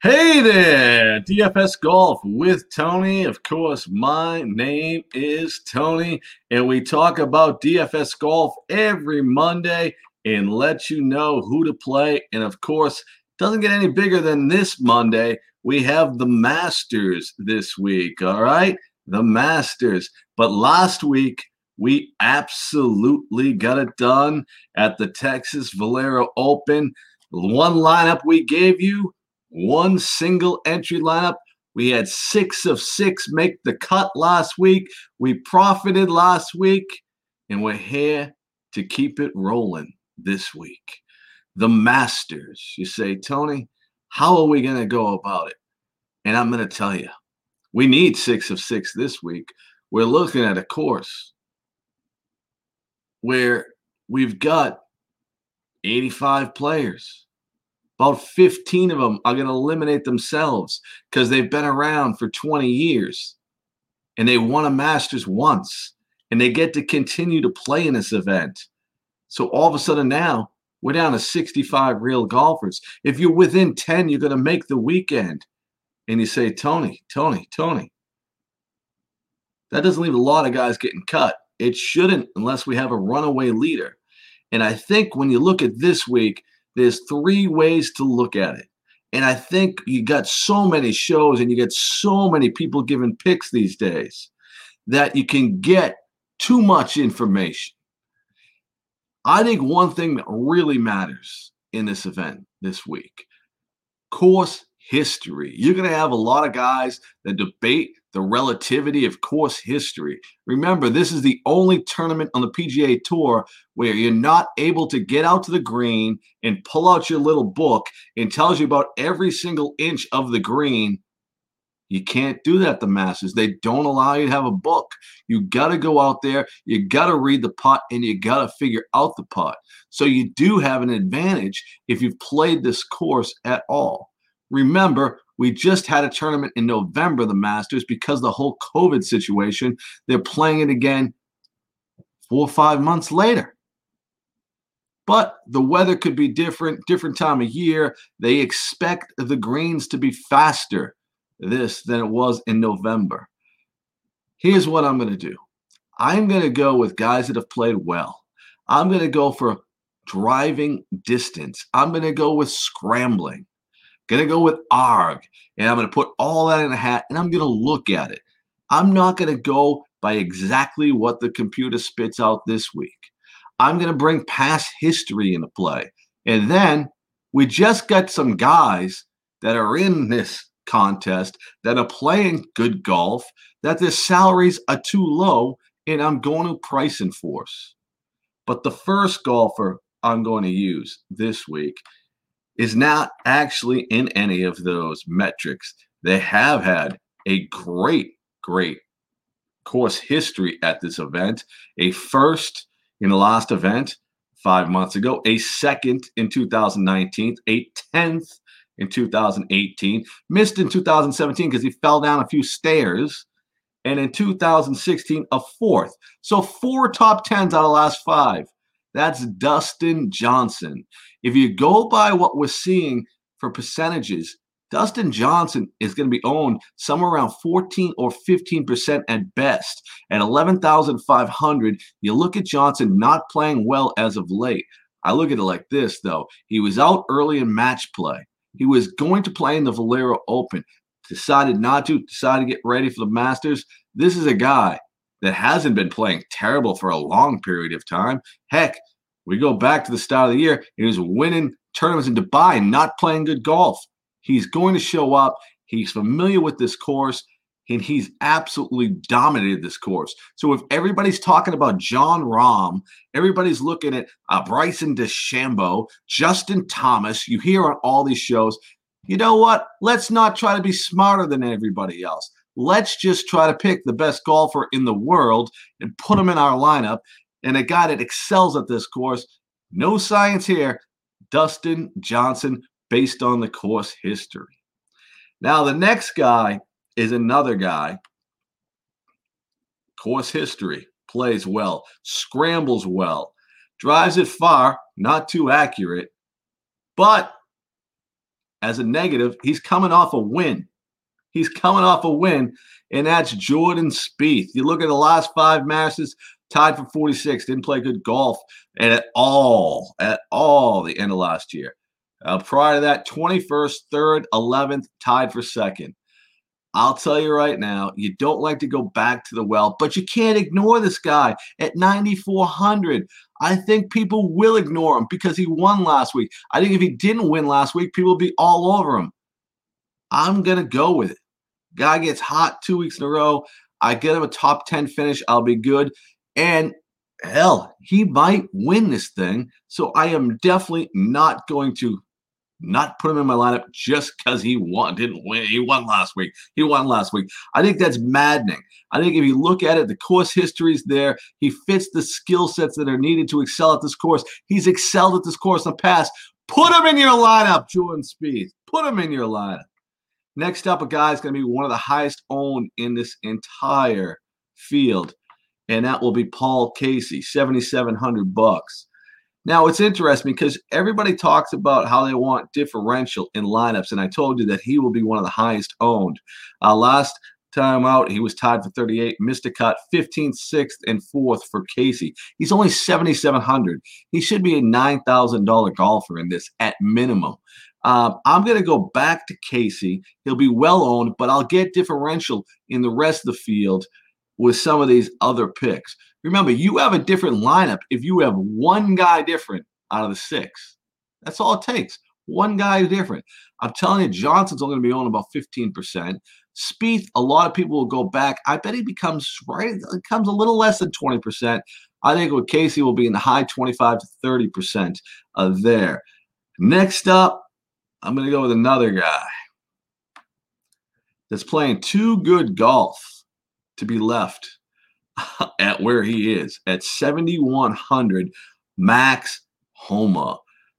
Hey there, DFS Golf with Tony. Of course, my name is Tony, and we talk about DFS Golf every Monday and let you know who to play. And of course, doesn't get any bigger than this Monday. We have the Masters this week, all right? The Masters. But last week, we absolutely got it done at the Texas Valero Open. One lineup we gave you one single entry lineup. We had six of six make the cut last week. We profited last week, and we're here to keep it rolling this week. The Masters. You say, Tony, how are we going to go about it? And I'm going to tell you, we need six of six this week. We're looking at a course where we've got 85 players. About 15 of them are going to eliminate themselves because they've been around for 20 years and they won a Masters once and they get to continue to play in this event. So all of a sudden now we're down to 65 real golfers. If you're within 10, you're going to make the weekend. And you say, Tony, Tony, Tony. That doesn't leave a lot of guys getting cut. It shouldn't unless we have a runaway leader. And I think when you look at this week, there's three ways to look at it. And I think you got so many shows and you get so many people giving picks these days that you can get too much information. I think one thing that really matters in this event this week course history. You're going to have a lot of guys that debate the relativity of course history. Remember, this is the only tournament on the PGA Tour where you're not able to get out to the green and pull out your little book and tells you about every single inch of the green. You can't do that, the Masters. They don't allow you to have a book. You got to go out there, you got to read the putt, and you got to figure out the putt. So you do have an advantage if you've played this course at all. Remember, we just had a tournament in November, the Masters, because the whole COVID situation. They're playing it again four or five months later. But the weather could be different, different time of year. They expect the greens to be faster this than it was in November. Here's what I'm going to do I'm going to go with guys that have played well. I'm going to go for driving distance. I'm going to go with scrambling. Gonna go with ARG, and I'm gonna put all that in a hat, and I'm gonna look at it. I'm not gonna go by exactly what the computer spits out this week. I'm gonna bring past history into play, and then we just got some guys that are in this contest that are playing good golf that their salaries are too low, and I'm going to price enforce. But the first golfer I'm going to use this week is not actually in any of those metrics. They have had a great, great course history at this event, a first in the last event five months ago, a second in 2019, a 10th in 2018, missed in 2017 because he fell down a few stairs, and in 2016, a fourth. So four top 10s out of the last five. That's Dustin Johnson. If you go by what we're seeing for percentages, Dustin Johnson is going to be owned somewhere around 14 or 15% at best. At 11,500, you look at Johnson not playing well as of late. I look at it like this, though. He was out early in match play. He was going to play in the Valero Open, decided not to, decided to get ready for the Masters. This is a guy that hasn't been playing terrible for a long period of time. Heck, we go back to the start of the year, he was winning tournaments in Dubai, not playing good golf. He's going to show up. He's familiar with this course, and he's absolutely dominated this course. So if everybody's talking about Jon Rahm, everybody's looking at uh, Bryson DeChambeau, Justin Thomas, you hear on all these shows, you know what? Let's not try to be smarter than everybody else. Let's just try to pick the best golfer in the world and put him in our lineup and a guy that excels at this course. No science here. Dustin Johnson, based on the course history. Now, the next guy is another guy. Course history plays well, scrambles well, drives it far, not too accurate, but as a negative, he's coming off a win. He's coming off a win, and that's Jordan Spieth. You look at the last five Masters, tied for 46, didn't play good golf at all, at all the end of last year. Uh, prior to that, 21st, 3rd, 11th, tied for second. I'll tell you right now, you don't like to go back to the well, but you can't ignore this guy at 9,400. I think people will ignore him because he won last week. I think if he didn't win last week, people would be all over him. I'm going to go with it. Guy gets hot two weeks in a row. I get him a top 10 finish. I'll be good. And hell, he might win this thing. So I am definitely not going to not put him in my lineup just because he won, didn't win. He won last week. He won last week. I think that's maddening. I think if you look at it, the course history is there. He fits the skill sets that are needed to excel at this course. He's excelled at this course in the past. Put him in your lineup, Jordan Spieth. Put him in your lineup. Next up, a guy is going to be one of the highest owned in this entire field, and that will be Paul Casey, 7,700 bucks. Now it's interesting because everybody talks about how they want differential in lineups, and I told you that he will be one of the highest owned. Uh, last time out, he was tied for 38, missed a cut, 15th, 6th, and 4th for Casey. He's only 7,700. He should be a $9,000 golfer in this at minimum. Uh, I'm going to go back to Casey. He'll be well owned, but I'll get differential in the rest of the field with some of these other picks. Remember, you have a different lineup if you have one guy different out of the six. That's all it takes. One guy is different. I'm telling you, Johnson's only going to be on about 15%. Spieth, a lot of people will go back. I bet he becomes right, it comes a little less than 20%. I think with Casey will be in the high 25 to 30% of there. Next up, I'm going to go with another guy that's playing too good golf to be left at where he is at 7,100. Max Homa.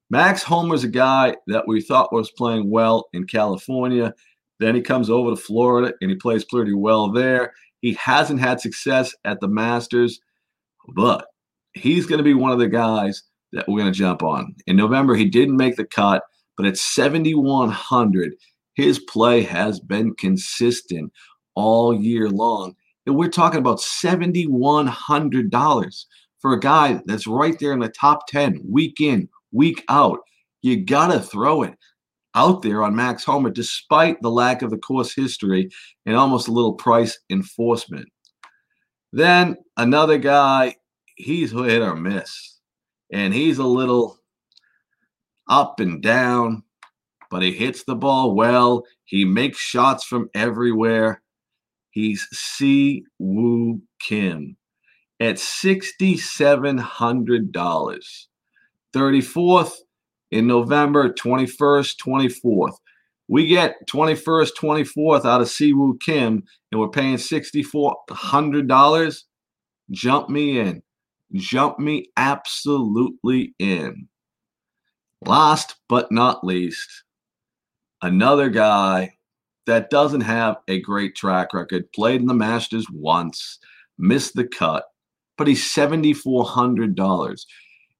Max Homa is a guy that we thought was playing well in California. Then he comes over to Florida and he plays pretty well there. He hasn't had success at the Masters, but he's going to be one of the guys that we're going to jump on. In November, he didn't make the cut, but at 7,100, his play has been consistent all year long. And we're talking about $7,100 for a guy that's right there in the top 10, week in, week out. You got to throw it out there on Max Homa, despite the lack of the course history and almost a little price enforcement. Then another guy, he's hit or miss. And he's a little up and down, but he hits the ball well. He makes shots from everywhere. He's Si Woo Kim at $6,700. 34th in November, 21st, 24th. We get 21st, 24th out of Si Woo Kim, and we're paying $6,400. Jump me in. Jump me absolutely in. Last but not least, another guy that doesn't have a great track record, played in the Masters once, missed the cut, but he's $7,400.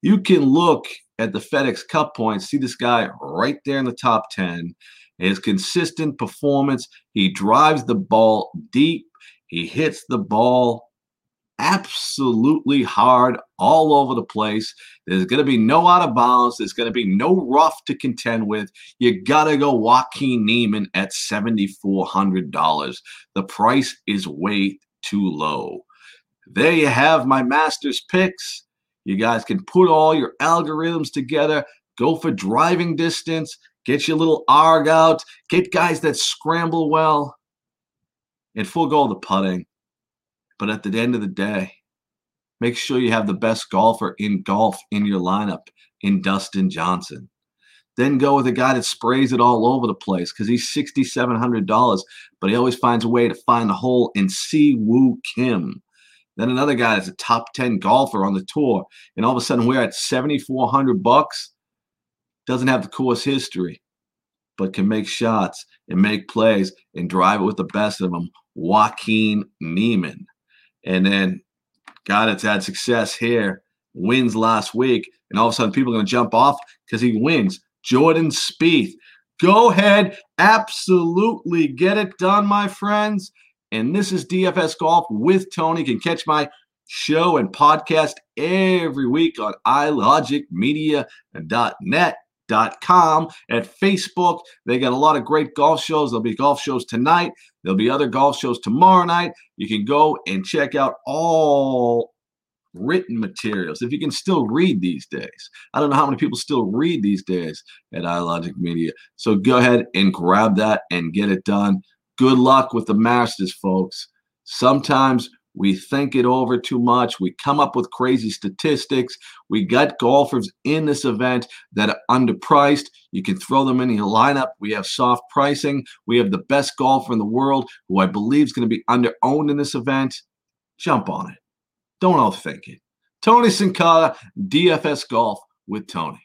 You can look at the FedEx Cup points, see this guy right there in the top 10. His consistent performance, he drives the ball deep, he hits the ball absolutely hard all over the place. There's going to be no out of bounds. There's going to be no rough to contend with. You got to go Joaquin Niemann at $7,400. The price is way too low. There you have my master's picks. You guys can put all your algorithms together, go for driving distance, get your little ARG out, get guys that scramble well, and full goal the putting. But at the end of the day, make sure you have the best golfer in golf in your lineup in Dustin Johnson. Then go with a guy that sprays it all over the place because he's $6,700, but he always finds a way to find the hole in Si Woo Kim. Then another guy that's a top 10 golfer on the tour, and all of a sudden we're at 7,400 bucks. Doesn't have the course history, but can make shots and make plays and drive it with the best of them. Joaquin Niemann. And then God, it's had success here wins last week, and all of a sudden people are going to jump off because he wins. Jordan Spieth, Go ahead, absolutely get it done, my friends. And this is DFS Golf with Tony. You can catch my show and podcast every week on ilogicmedia.net com at Facebook. They got a lot of great golf shows. There'll be golf shows tonight. There'll be other golf shows tomorrow night. You can go and check out all written materials if you can still read these days. I don't know how many people still read these days at iLogic Media. So go ahead and grab that and get it done. Good luck with the Masters, folks. Sometimes we think it over too much. We come up with crazy statistics. We got golfers in this event that are underpriced. You can throw them in your lineup. We have soft pricing. We have the best golfer in the world who I believe is going to be under owned in this event. Jump on it. Don't overthink it. Tony Sincata, DFS Golf with Tony.